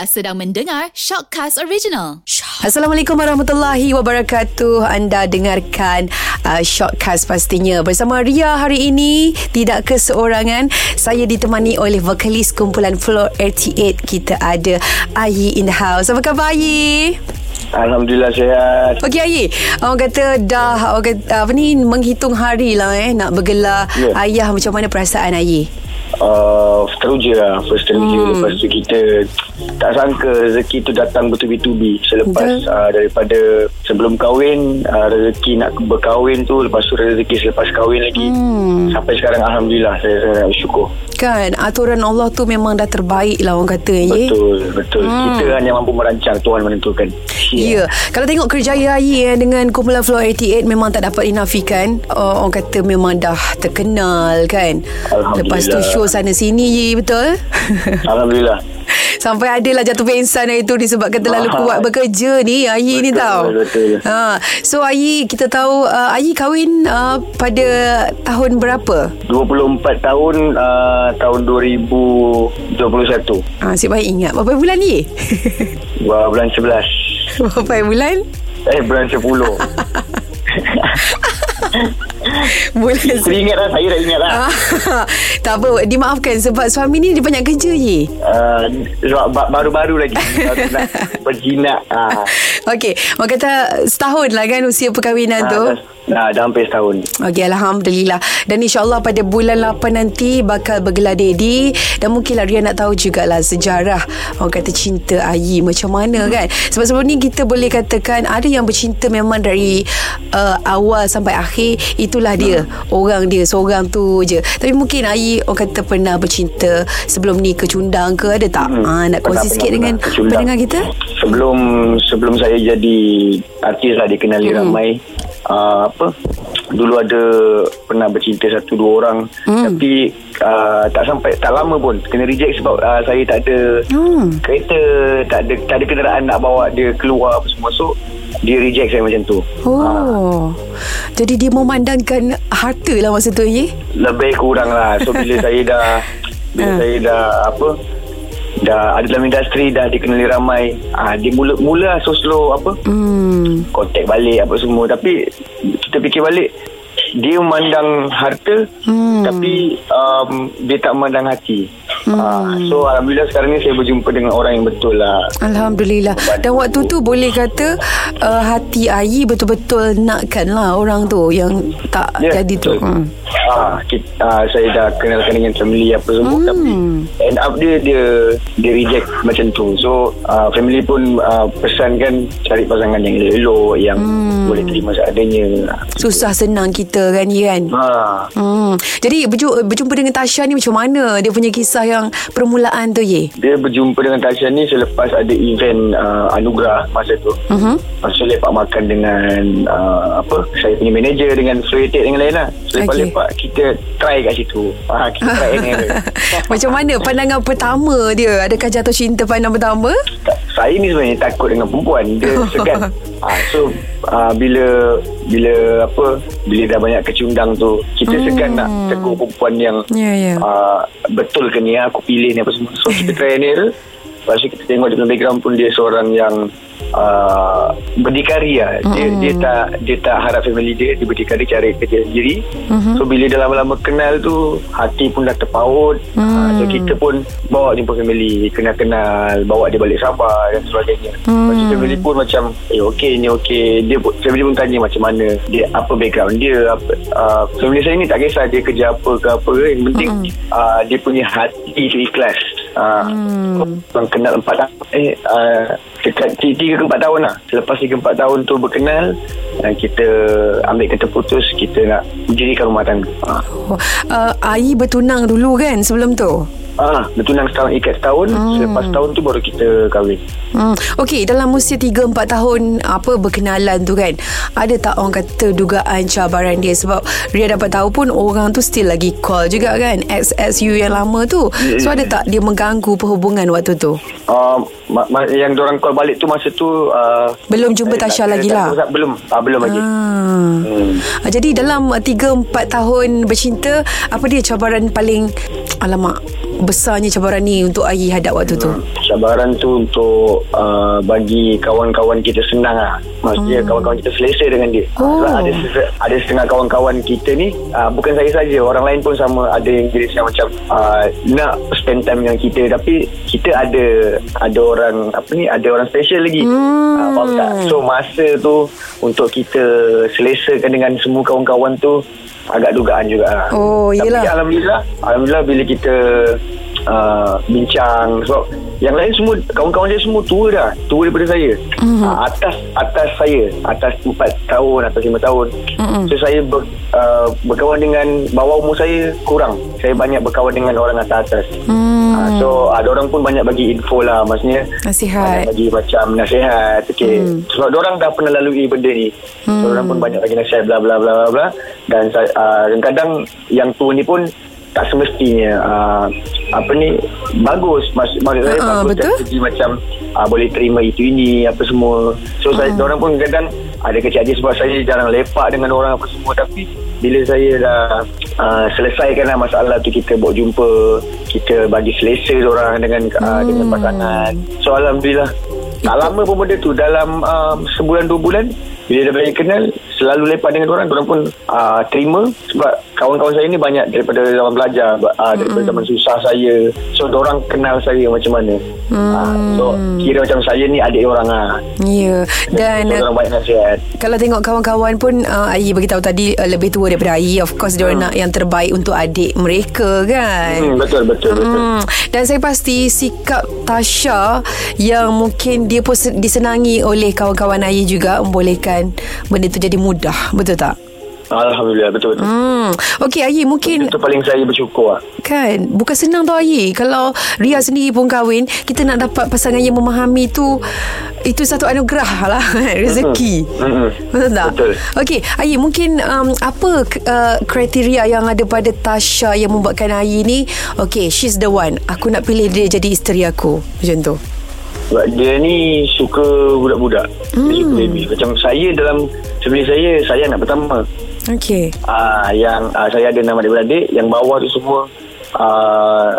Anda sedang mendengar Shockcast Original. Assalamualaikum warahmatullahi wabarakatuh. Anda dengarkan uh, Shortcast pastinya bersama Ria hari ini tidak keseorangan. Saya ditemani oleh vokalis kumpulan Floor 88. Kita ada Ayi in the house. Apa khabar Ayi? Alhamdulillah sihat. Okey Ayi, orang kata dah orang kata, apa ni menghitung hari lah eh nak bergelar Ya. ayah macam mana perasaan Ayi? Uh, teruja lah First teruja Hmm. Lepas tu kita Tak sangka rezeki tu datang bertubi-tubi Selepas Betul. uh, Daripada Sebelum kahwin uh, Rezeki nak berkahwin tu Lepas tu rezeki selepas kahwin lagi Hmm. Sampai sekarang Alhamdulillah Saya sangat bersyukur Kan aturan Allah tu memang dah terbaik lah orang kata. Betul Betul hmm. Kita hanya mampu merancang Tuhan menentukan Ya, kalau tengok kerjaya Ayi eh, dengan kumpulan Floor 88 memang tak dapat dinafikan. Oh, orang kata memang dah terkenal kan. Lepas tu show sana sini betul? Alhamdulillah Sampai adalah jatuh pingsan hari tu disebabkan terlalu Ah. kuat bekerja ni Ayi ni Betul, tau. betul. Ha, so Ayi kita tahu uh, Ayi kahwin uh, pada tahun berapa? 24 tahun uh, Tahun 2021 Ha, asyik baik ingat. Berapa bulan ni? Bulan 11 Berapa bulan? Eh bulan 10 Bulan Saya ingat lah Saya dah ingat lah Ah, tak apa dimaafkan sebab suami ni dia banyak kerja je uh, baru-baru lagi baru nak berjinak uh, Okey, orang kata setahun lah kan usia perkahwinan tu. dah, dah, dah hampir setahun Okey, Alhamdulillah. Dan insyaAllah pada bulan 8 nanti bakal bergelar dedi. Dan mungkinlah Ria nak tahu jugalah sejarah orang kata cinta Ayi macam mana kan. Sebab sebelum ni kita boleh katakan ada yang bercinta memang dari uh, awal sampai akhir. Itulah dia. Orang dia seorang tu je. Tapi mungkin Ayi orang kata pernah bercinta sebelum ni kecundang ke ada tak? Hmm. Ha, nak kongsi sikit pernah, dengan. Kecundang. pendengar kita? sebelum sebelum saya jadi artis lah dikenali Hmm. ramai uh, apa dulu ada pernah bercinta satu dua orang Hmm. tapi uh, tak sampai tak lama pun kena reject sebab uh, saya tak ada Hmm. kereta tak ada tak ada kenderaan nak bawa dia keluar apa semua so dia reject saya macam tu Oh. Jadi dia memandangkan harta lah masa tu ye. lebih kurang lah so bila saya dah bila Ah. saya dah apa dah ada dalam industri dah dikenali ramai ah dia mula mula slow apa Hmm. kontak balik apa semua tapi kita fikir balik dia memandang harta Hmm. tapi um, dia tak memandang hati Ah, so Alhamdulillah sekarang ni saya berjumpa dengan orang yang betul lah Alhamdulillah. Dan waktu tu boleh kata uh, hati Ayi betul-betul nakkan lah orang tu yang tak Ya, jadi tu. Hmm. Ah, kita, ah, saya dah kenalkan dengan family apa semua Hmm. tapi end up dia dia dia reject macam tu. So ah, family pun ah, pesan kan cari pasangan yang elok yang Hmm. boleh terima seadanya. Susah senang kita kan kan. Ha. Hmm. Jadi berju- berjumpa dengan Tasha ni macam mana? Dia punya kisah yang permulaan tu Ye. Dia berjumpa dengan Tasha ni selepas ada event uh, anugerah masa tu. Mhm. Tu lepak makan dengan uh, apa saya punya manager dengan Suetik dengan lain lah. So lepas Okey. lepak kita try kat situ. Ha, kita try macam mana pandangan pertama dia? Adakah jatuh cinta pandang pertama? Tak, saya ni sebenarnya takut dengan perempuan dia segan ha, so uh, bila bila apa bila dah banyak kecundang tu kita Hmm. segan nak tegur perempuan yang Ya, ya. uh, betul ke ni aku pilih ni apa semua so kita try ni tu lepas tu kita tengok dia punya background pun dia seorang yang uh, berdikari lah. Dia, Hmm. dia tak dia tak harap family dia dia berdikari cari kerja sendiri. Hmm. so bila dah lama-lama kenal tu hati pun dah terpaut. Uh, so kita pun bawa jumpa family. Kenal-kenal bawa dia balik Sabah dan sebagainya. Lepas tu family pun macam eh okey ni okey. Dia family pun tanya macam mana dia apa background dia apa uh, family saya ni tak kisah dia kerja apa ke apa ke. Yang penting uh, dia punya hati tu ikhlas. Uh, Orang kenal empat tahun Eh uh, Dekat tiga ke empat tahun lah Selepas tiga empat tahun tu berkenal uh, Kita ambil kata putus Kita nak dirikan rumah tangga uh, Oh, uh, Ayi bertunang dulu kan sebelum tu? Ah, bertunang setahun ikat setahun hmm. Selepas tahun tu baru kita kahwin Hmm. Okey, dalam usia 3 4 tahun apa berkenalan tu kan. Ada tak orang kata dugaan cabaran dia sebab Ria dapat tahu pun orang tu still lagi call juga kan XSU yang lama tu. So ada tak dia mengganggu perhubungan waktu tu? uh, ma- ma- Yang orang call balik tu masa tu uh, Belum jumpa eh, Tasha lagi lah. Belum ah, Belum lagi. Hmm. Jadi dalam 3 4 tahun bercinta apa dia cabaran paling alamak besarnya cabaran ni untuk Ayi hadap waktu tu? Cabaran tu untuk uh, bagi kawan-kawan kita senang lah. Maksudnya kawan-kawan kita selesa dengan dia. Oh. Sebab ada ada setengah kawan-kawan kita ni uh, bukan saya saja, orang lain pun sama ada yang jadi saya macam uh, nak spend time dengan kita tapi kita ada ada orang apa ni ada orang special lagi. Hmm. Uh, faham tak? So masa tu untuk kita selesakan dengan semua kawan-kawan tu agak dugaan juga lah. Oh, Tapi yelah. Alhamdulillah Alhamdulillah bila kita uh, Bincang. Sebab Yang lain semua Kawan-kawan saya semua tua dah. Tua daripada saya. Mm. uh, Atas Atas saya. Atas 4 tahun Atas 5 tahun. Mm So saya ber, uh, Berkawan dengan Bawah umur saya Kurang. Saya banyak berkawan dengan Orang atas-atas. Mm. uh, So ada orang pun banyak bagi info lah. Maksudnya Nasihat. banyak bagi macam nasihat. Okay. hmm. sebab orang dah pernah lalui benda ni. So orang pun banyak bagi nasihat bla bla bla bla bla. Dan uh, kadang yang tu ni pun tak semestinya uh, apa ni bagus. Mas, maksud saya Ah, bagus betul. segi macam uh, boleh terima itu ini apa semua. So saya orang pun kadang ada kecil hati sebab saya jarang lepak dengan orang apa semua. Tapi bila saya dah uh, selesaikan lah masalah tu kita buat jumpa kita bagi selesa orang dengan uh, dengan pasangan. So Alhamdulillah. Tak lama pun benda tu dalam uh, sebulan dua bulan bila dah banyak kenal selalu lepak dengan orang orang pun uh, terima. Sebab kawan-kawan saya ni banyak daripada zaman belajar uh, daripada zaman susah saya so orang kenal saya macam mana uh, so kira macam saya ni adik orang lah Ya. Dan so, orang banyak nasihat kalau tengok kawan-kawan pun uh, Ayi beritahu tadi uh, lebih tua daripada Ayi. Of course dia nak yang terbaik untuk adik mereka kan. hmm, betul betul betul Hmm. Dan saya pasti sikap Tasha yang mungkin dia pun se- disenangi oleh kawan-kawan Ayi juga membolehkan benda tu jadi mudah. Betul tak? Alhamdulillah betul betul. Hmm. Okey Ayi mungkin itu paling saya bersyukur lah. Kan? Bukan senang tau Ayi. Kalau Ria sendiri pun kahwin Kita nak dapat pasangan yang memahami tu Itu satu anugerah lah Rezeki. Mm-mm. Betul tak? Betul. Okey Ayi mungkin um, Apa uh, kriteria yang ada pada Tasha Yang membuatkan Ayi ni? Okay she's the one. Aku nak pilih dia jadi isteri aku. Macam tu. Sebab dia ni suka budak-budak. Dia suka baby. Macam saya dalam Sebenarnya saya Saya anak pertama Okay uh, Yang uh, saya ada enam adik-beradik Yang bawah tu semua uh,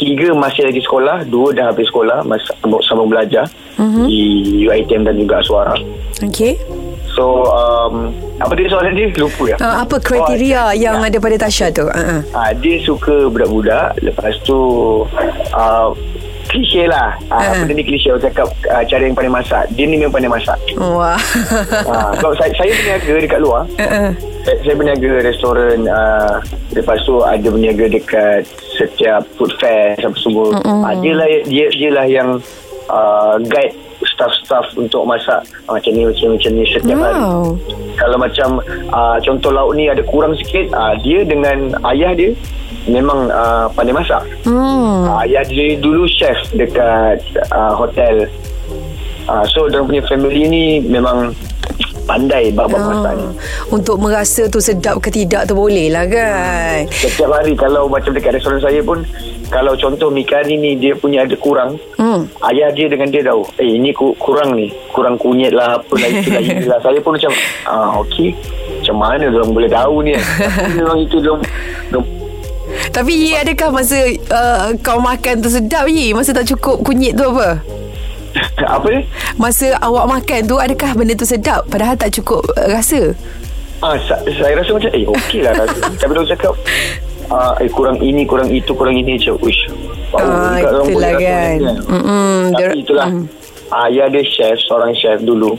Tiga masih lagi sekolah Dua dah habis sekolah Masa sambung belajar uh-huh. Di UiTM dan juga Suara Okay So um, Apa dia soalan dia? Lupa ya uh, Apa kriteria Oh, yang ya. ada pada Tasha tu uh-uh. Ah, dia suka budak-budak Lepas tu uh, Klise lah. Uh, Ha. Apa ni klise Orang cakap uh, Cara yang pandai masak. Dia ni memang pandai masak. Wah. Uh, Sebab saya, saya berniaga dekat luar. Uh-uh. saya, saya berniaga restoran uh, Lepas tu ada berniaga dekat Setiap food fair Apa semua. Uh, Dia lah dia, dia lah yang uh, Guide Staff-staff untuk masak. Uh, Macam ni Macam, macam ni Setiap hari. Wow. Kalau macam uh, contoh lauk ni ada kurang sikit uh, dia dengan ayah dia memang uh, pandai masak. Hmm. Uh, ayah dia dulu chef dekat uh, hotel. Uh, so dia punya family ni memang pandai bab-bab Ah, masak ni. Untuk merasa tu sedap ke tidak tu boleh lah kan. Setiap hari kalau macam dekat restoran saya pun kalau contoh mi kari ni dia punya ada kurang. Hmm. Ayah dia dengan dia tahu eh ini ku, kurang ni. Kurang kunyit lah apa lah itu lah lah. Saya pun macam ah okey. Macam mana orang boleh tahu ni? Kan Tapi memang itu dia Tapi Yi adakah masa uh, kau makan tu sedap Yi Masa tak cukup kunyit tu apa? Apa? Ni Masa awak makan tu adakah benda tu sedap? Padahal tak cukup uh, rasa. Ah sa- saya rasa macam eh okey lah rasa. Tapi dia cakap ah eh kurang ini kurang itu kurang ini macam uish. Ah, itulah kan. Mm-mm, tapi itulah mm. ayah dia chef seorang chef dulu.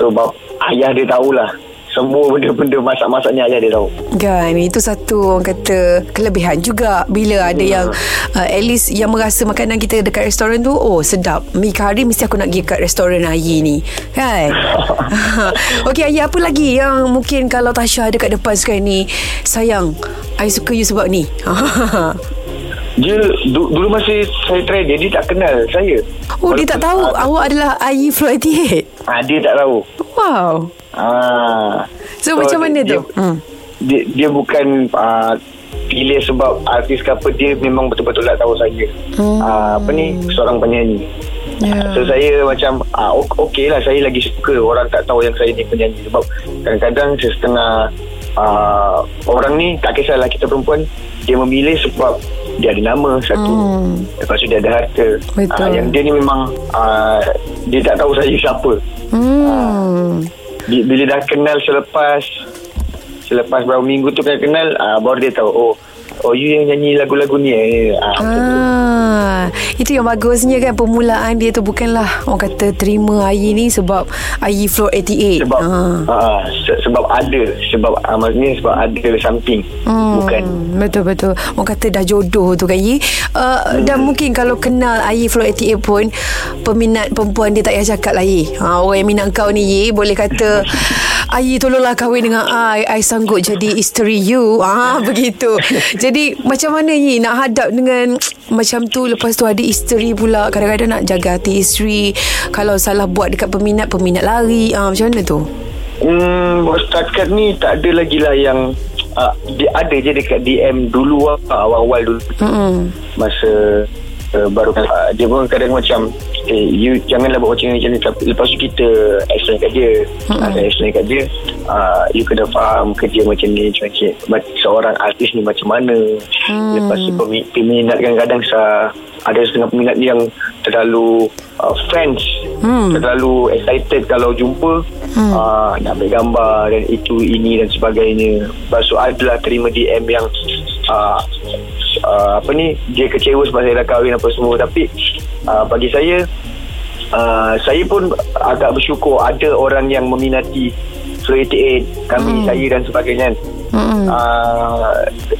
So bab ayah dia tahulah semua benda-benda masak-masak ni ayah dia tahu. Kan Itu satu orang kata Kelebihan juga. Bila ada yang uh, At least Yang merasa makanan kita Dekat restoran tu Oh sedap. Mi kari mesti aku nak pergi Kat restoran Ayi ni. Kan? Okey Ayi apa lagi Yang mungkin Kalau Tasha ada kat depan sekarang ni Sayang I suka you sebab ni dia du, dulu masa saya try dia dia tak kenal saya. Oh dia tak tahu ah, Awak adalah Ayi Flow 88 ah, dia tak tahu. Wow. Ah. So, macam mana dia, tu hmm. dia, dia bukan uh, pilih sebab artis ke apa dia memang betul-betul tak tahu saya. Hmm. uh, apa ni? Seorang penyanyi. Ya. so saya macam uh, okey lah saya lagi suka orang tak tahu yang saya ni penyanyi. Sebab kadang-kadang setengah uh, orang ni tak kisahlah kita perempuan dia memilih sebab dia ada nama satu Hmm. lepas tu dia ada harta Betul. Ah, yang dia ni memang ah, dia tak tahu saya siapa Hmm. Bi- bila dah kenal selepas selepas berapa minggu tu kan kenal ah, baru dia tahu oh oh you yang nyanyi lagu-lagu ni eh. ah. Ah, itu yang bagusnya kan permulaan dia tu bukanlah orang kata terima Ayi ni sebab Ayi Floor 88. sebab Ah. ah, se- sebab ada sebab ah, maksudnya sebab ada something Hmm, bukan Betul betul Orang kata dah jodoh tu kan Yi uh, Dan mungkin kalau kenal Ayi Flow 88 pun Peminat perempuan dia tak payah cakap lah Yi ha, Orang yang minat kau ni Yi Boleh kata Ayi tolonglah kahwin dengan I. I sanggup jadi isteri you. Ah Begitu. Jadi macam mana Yi Nak hadap dengan Macam tu? Lepas tu ada isteri pula. Kadang-kadang nak jaga hati isteri. Kalau salah buat dekat peminat Peminat lari. Ah, Macam mana tu? Hmm, setakat ni tak ada lagi lah yang uh, dia ada je dekat DM dulu lah, awal-awal dulu. Mm-mm. masa uh, baru uh, dia pun kadang macam eh you janganlah buat macam ni macam ni Tapi lepas tu kita explain kat dia mm-hmm. uh, explain kat dia uh, you kena faham kerja macam ni macam ni seorang artis ni macam mana mm. lepas tu pemi- peminat kadang-kadang sa, ada setengah peminat ni yang terlalu uh, fans Hmm. terlalu excited kalau jumpa hmm. uh, nak ambil gambar dan itu ini dan sebagainya lepas tu adalah terima DM yang uh, uh, apa ni dia kecewa sebab saya dah kahwin apa semua tapi uh, bagi saya uh, saya pun agak bersyukur ada orang yang meminati Flow 88 kami hmm. saya dan sebagainya Mm-mm. uh,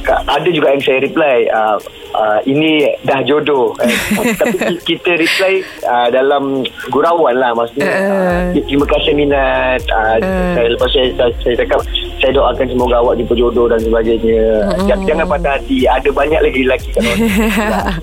ada juga yang saya reply uh, uh, ini dah jodoh eh. tapi ki- kita reply uh, dalam gurauan lah maksudnya uh, terima kasih minat uh, Uh. saya lepas saya, saya, saya cakap saya doakan semoga awak jumpa jodoh dan sebagainya jangan, jangan patah hati ada banyak lagi lelaki kan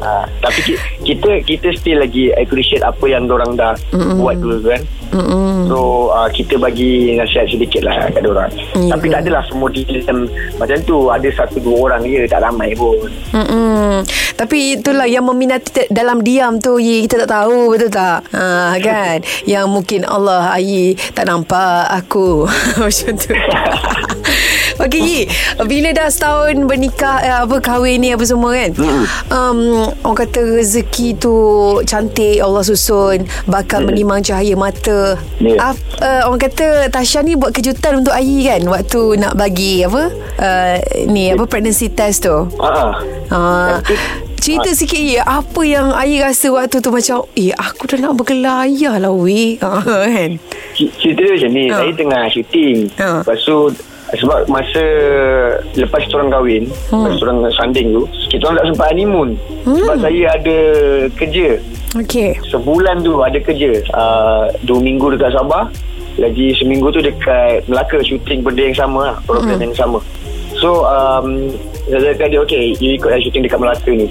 uh, tapi ki- kita kita still lagi appreciate apa yang orang dah buat dulu kan Mm-mm. So uh, kita bagi nasihat sedikit lah kat orang. Ya. Tapi tak adalah semua DM macam tu. Ada satu dua orang je tak ramai pun. Mm-mm. Tapi itulah yang meminati dalam diam tu Yi kita tak tahu betul tak? Ha kan. yang mungkin Allah Ayi tak nampak aku macam tu. Okey Yi, bila dah setahun bernikah eh, apa kahwin ni apa semua kan. Um orang kata rezeki tu cantik Allah susun bakal menimang cahaya mata. Ya. Ap, uh, orang kata Tasha ni buat kejutan untuk Ayi kan waktu nak bagi apa? Uh, ni apa pregnancy test tu. Ha. Ha. Tapi- Cerita sikit ya Apa yang Ayah rasa waktu tu Macam Eh aku dah nak bergelar ayah lah weh ha, Kan Cerita dia macam ni. Ha. Saya tengah syuting. Ha. Lepas tu sebab masa lepas kita orang kahwin, Hmm. lepas kita orang sanding tu, kita orang tak sempat honeymoon. Sebab saya ada kerja. Okay Sebulan tu ada kerja. Uh, dua minggu dekat Sabah. Lagi seminggu tu dekat Melaka syuting benda yang sama lah. Program yang sama. So um, saya cakap dia okay you ikut lah syuting dekat Melaka ni.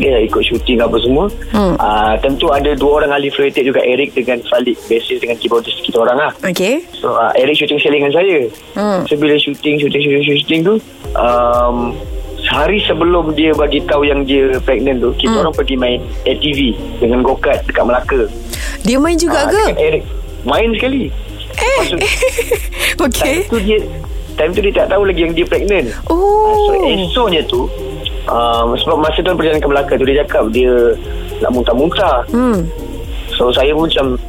Dia ikut syuting apa semua. Hmm. Uh, tentu ada dua orang ahli fluidik juga Eric dengan Falik. Basis dengan keyboardist kita orang lah. Okay So uh, Eric syuting sailing dengan saya. Hmm. So bila syuting syuting syuting syuting tu um, Sehari sebelum dia bagi tahu yang dia pregnant tu, kita Hmm. orang pergi main ATV dengan go-kart dekat Melaka. Dia main juga Ah, ke? Eric. Main sekali. Eh Lepas tu, Okay time tu dia time tu dia tak tahu lagi yang dia pregnant. Oh So esoknya tu um, sebab masa tu perjalanan ke Melaka tu dia cakap dia nak muntah-muntah. Hmm So saya pun macam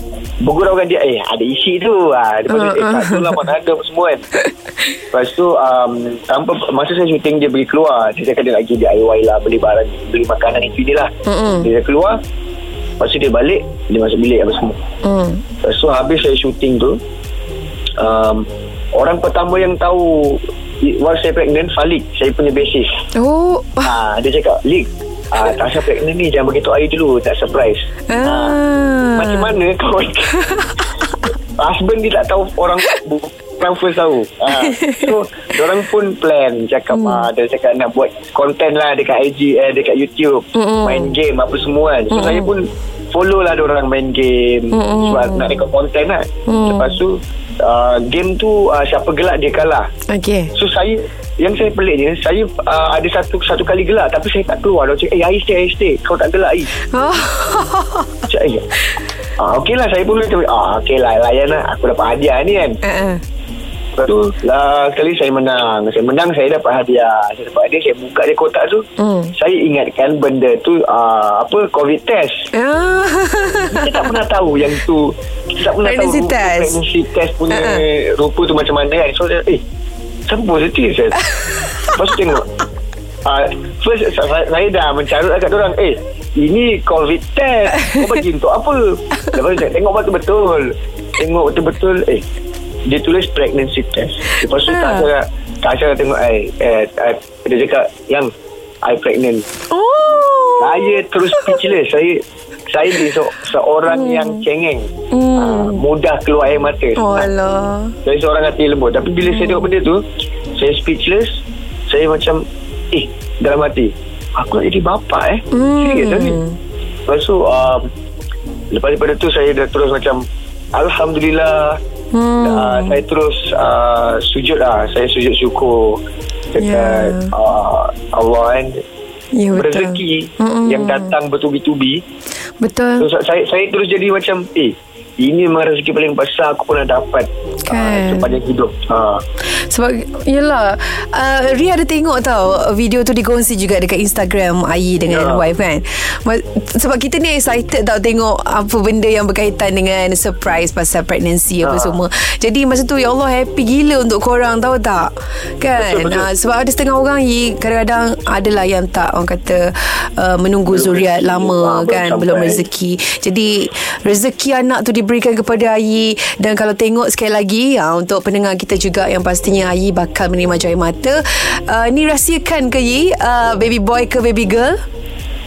Berguraukan dia Eh ada isi tu ha, Lepas tu Uh, Eh uh. tak tu lah Mana ada apa semua kan Lepas tu um, tanpa, Masa saya syuting Dia pergi keluar Dia cakap dia lagi DIY lah Beli barang Beli makanan itu ni lah Mm-mm. Dia keluar Lepas tu dia balik Dia masuk bilik apa semua hmm. Lepas tu habis saya syuting tu um, Orang pertama yang tahu While saya pregnant Falik Saya punya basis Oh ha, Dia cakap Lik ah, Tasha pregnant ni Jangan beritahu air dulu Tak surprise ah. macam mana kawan Husband dia tak tahu Orang Orang first tahu ha. So Diorang pun plan Cakap hmm. ah, Dia cakap nak buat Content lah Dekat IG eh, Dekat YouTube Mm-mm. Main game Apa semua kan So Mm-mm. saya pun Follow lah diorang main game Mm-mm. Sebab nak rekod content lah Mm. Lepas tu uh, Game tu uh, Siapa gelak dia kalah Okay So saya yang saya peliknya Saya uh, ada satu satu kali gelak Tapi saya tak keluar Dia cakap Eh air stay air stay Kau tak gelak air oh. Cak ya. Ah, okey lah saya pun ah, okey lah layan lah. Aku dapat hadiah ni kan. uh-uh. Tu lah sekali saya menang. Saya menang saya dapat hadiah. Saya dapat hadiah Saya buka dia kotak tu. Hmm. Saya ingatkan benda tu uh, Apa Covid test. Ah. Kita tak pernah tahu yang tu. Kita tak pernah Pregnancy tahu rupa test. Pregnancy test punya Ha-ha. Rupa tu macam mana kan. So saya Eh Siapa positif saya Lepas tu tengok. Uh, First saya, saya dah mencarut kat orang Eh ini COVID test. Kau bagi untuk apa? Lepas tu saya tengok betul-betul Tengok betul-betul Eh dia tulis pregnancy test Lepas tu Ha. tak saya Tak saya tengok eh, eh, eh, Dia cakap Yang I pregnant Oh. saya terus speechless Saya saya ni se- seorang hmm. yang cengeng hmm. uh, Mudah keluar air mata Oh Allah. Saya seorang hati lembut Tapi bila hmm. saya tengok benda tu Saya speechless Saya macam Eh dalam hati Aku nak jadi bapa eh Hmm. Serius ni Lepas tu um, Lepas daripada tu Saya dah terus macam Alhamdulillah Hmm. uh, Saya terus uh, Sujud lah Saya sujud syukur Dekat Ya. uh, Allah kan Ya betul. rezeki Mm-mm. yang datang bertubi-tubi. Betul. So, saya saya terus jadi macam eh ini memang rezeki paling besar aku pernah dapat Kan. uh, sepanjang hidup. Uh, Sebab Yelah uh, Ria ada tengok tau Video tu dikongsi juga Dekat Instagram Ayi dengan Ya. wife kan Sebab kita ni excited tau Tengok apa benda yang berkaitan Dengan surprise Pasal pregnancy Apa semua Jadi masa tu Ya Allah happy gila Untuk korang tahu tak Kan Betul, betul. Ah, Sebab ada setengah orang Yi Kadang-kadang Adalah yang tak Orang kata uh, Menunggu Belum zuriat lama belum kan sampai. Belum rezeki Jadi Rezeki anak tu diberikan kepada Ayi Dan kalau tengok sekali lagi ha, Untuk pendengar kita juga Yang pastinya Ayi bakal menerima jaya mata uh, Ni rahsiakan ke Yi uh, Baby boy ke baby girl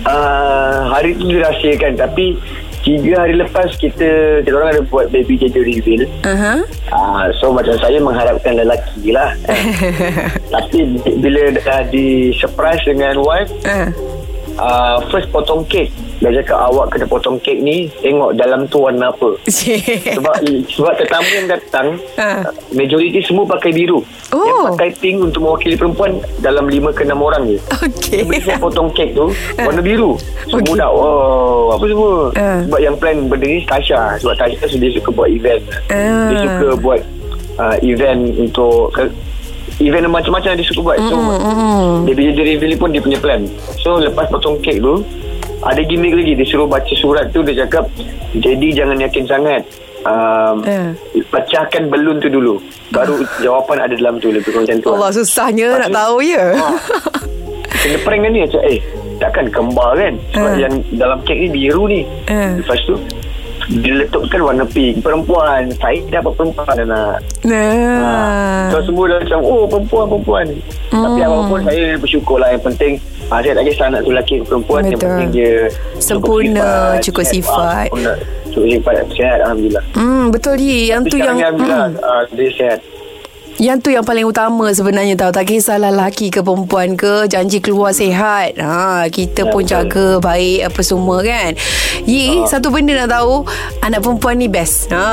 uh, hari tu dirahsiakan tapi tiga hari lepas kita kita orang ada buat baby gender reveal. uh-huh. Uh, so macam saya mengharapkan lelaki lah. tapi bila dah di surprise dengan wife uh. Uh, first potong kek. Dia cakap awak kena potong kek ni tengok dalam tu warna apa. Sebab sebab tetamu yang datang Ha. majoriti semua pakai biru. Oh. yang pakai pink untuk mewakili perempuan dalam 5 ke 6 orang je. Okay. Saya potong kek tu warna biru. Semua Okay. dah oh apa semua. Ah. sebab yang plan benda ni Tasha. Sebab Tasha dia suka buat event. Ah. dia suka buat uh, event untuk event macam-macam dia suka buat so mm. dia bila dia reveal pun dia punya plan so lepas potong kek tu ada gimmick lagi dia suruh baca surat tu dia cakap jadi jangan yakin sangat um, Ah. pecahkan belun tu dulu baru jawapan ada dalam tu lebih kurang macam tu Allah susahnya nak tahu ya Ah. kena prank kan ni macam eh takkan kembar kan sebab Ah. yang dalam kek ni biru ni Ah. lepas tu diletupkan warna pink. Perempuan saya dapat perempuan anak Nah. So semua dah macam Oh perempuan perempuan. Hmm. Tapi apapun saya bersyukur lah. Yang penting ah, Saya tak kisah anak tu lelaki ke perempuan. Yang Betul. penting dia Sempurna, cukup sifat. Cukup sifat Sihat Alhamdulillah. Hmm, betul Yi. Yang Tapi tu yang Alhamdulillah mm, ah, Dia sihat Yang tu yang paling utama sebenarnya tahu Tak kisahlah lelaki ke perempuan ke Janji keluar sihat ha, Kita Ya, pun betul. jaga baik Apa semua kan Yi Ah. Satu benda nak tahu Anak perempuan ni best ha.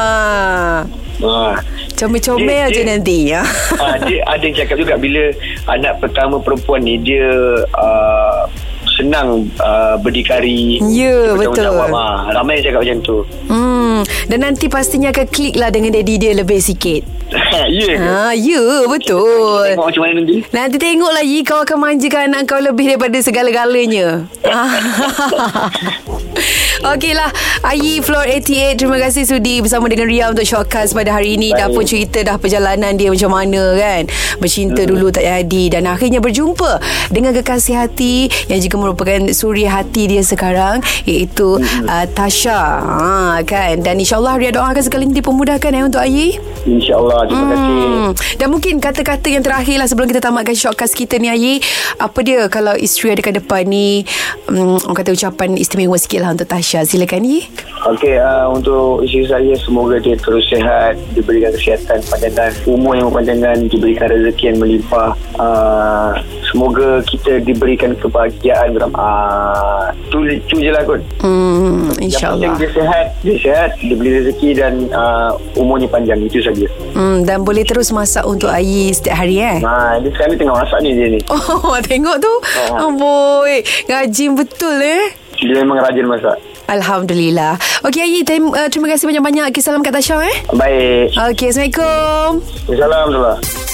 ah. Comel-comel Dia- je dia- nanti ya. ah, Dia ada yang cakap juga Bila anak pertama perempuan ni Dia uh, Senang uh, berdikari Ya, bertanggungjawab. betul. ah, Ramai yang cakap macam tu Hmm, dan nanti pastinya akan klik lah dengan daddy dia lebih sikit. Ya ke? Ha, ya, betul. Tengok macam mana nanti Nanti tengoklah Yi Kau akan manjakan anak kau Lebih daripada segala-galanya Okeylah. Ayi Floor 88 Terima kasih sudi Bersama dengan Ria Untuk shortcast pada hari ini. Dah pun cerita Dah perjalanan dia macam mana kan? Bercinta dulu tak jadi Dan akhirnya berjumpa Dengan kekasih hati Yang juga merupakan Suri hati dia sekarang Iaitu uh, Tasha. Ha, kan? Dan insyaAllah Ria doakan sekali ini Dipermudahkan eh Untuk Ayi. InsyaAllah Terima kasih. Hmm. Dan mungkin kata-kata yang terakhir lah Sebelum kita tamatkan shortcast kita ni Ayi. Apa dia Kalau isteri ada kat depan ni? Um, Orang kata ucapan istimewa sikit lah Untuk Tasha Silakan Yi Okey, uh, untuk isteri saya semoga dia terus sihat, diberikan kesihatan, panjangan umur yang berpanjangan, diberikan rezeki yang melimpah. Uh, semoga kita diberikan kebahagiaan dalam uh, tu, tu je lah kot. hmm, Yang penting InsyaAllah dia sihat, dia sihat, diberi rezeki dan uh, umurnya panjang. Itu saja. hmm, Dan boleh terus masak untuk Ayi Setiap hari eh Ha, dia sekarang ni tengah masak ni dia ni. Oh tengok tu Oh. oh. boy Rajin betul eh Dia memang rajin masak. Alhamdulillah. Okey Ayi, terima, uh, terima kasih banyak-banyak. Okay, salam kat Tasha eh. Baik Okey, Assalamualaikum. Assalamualaikum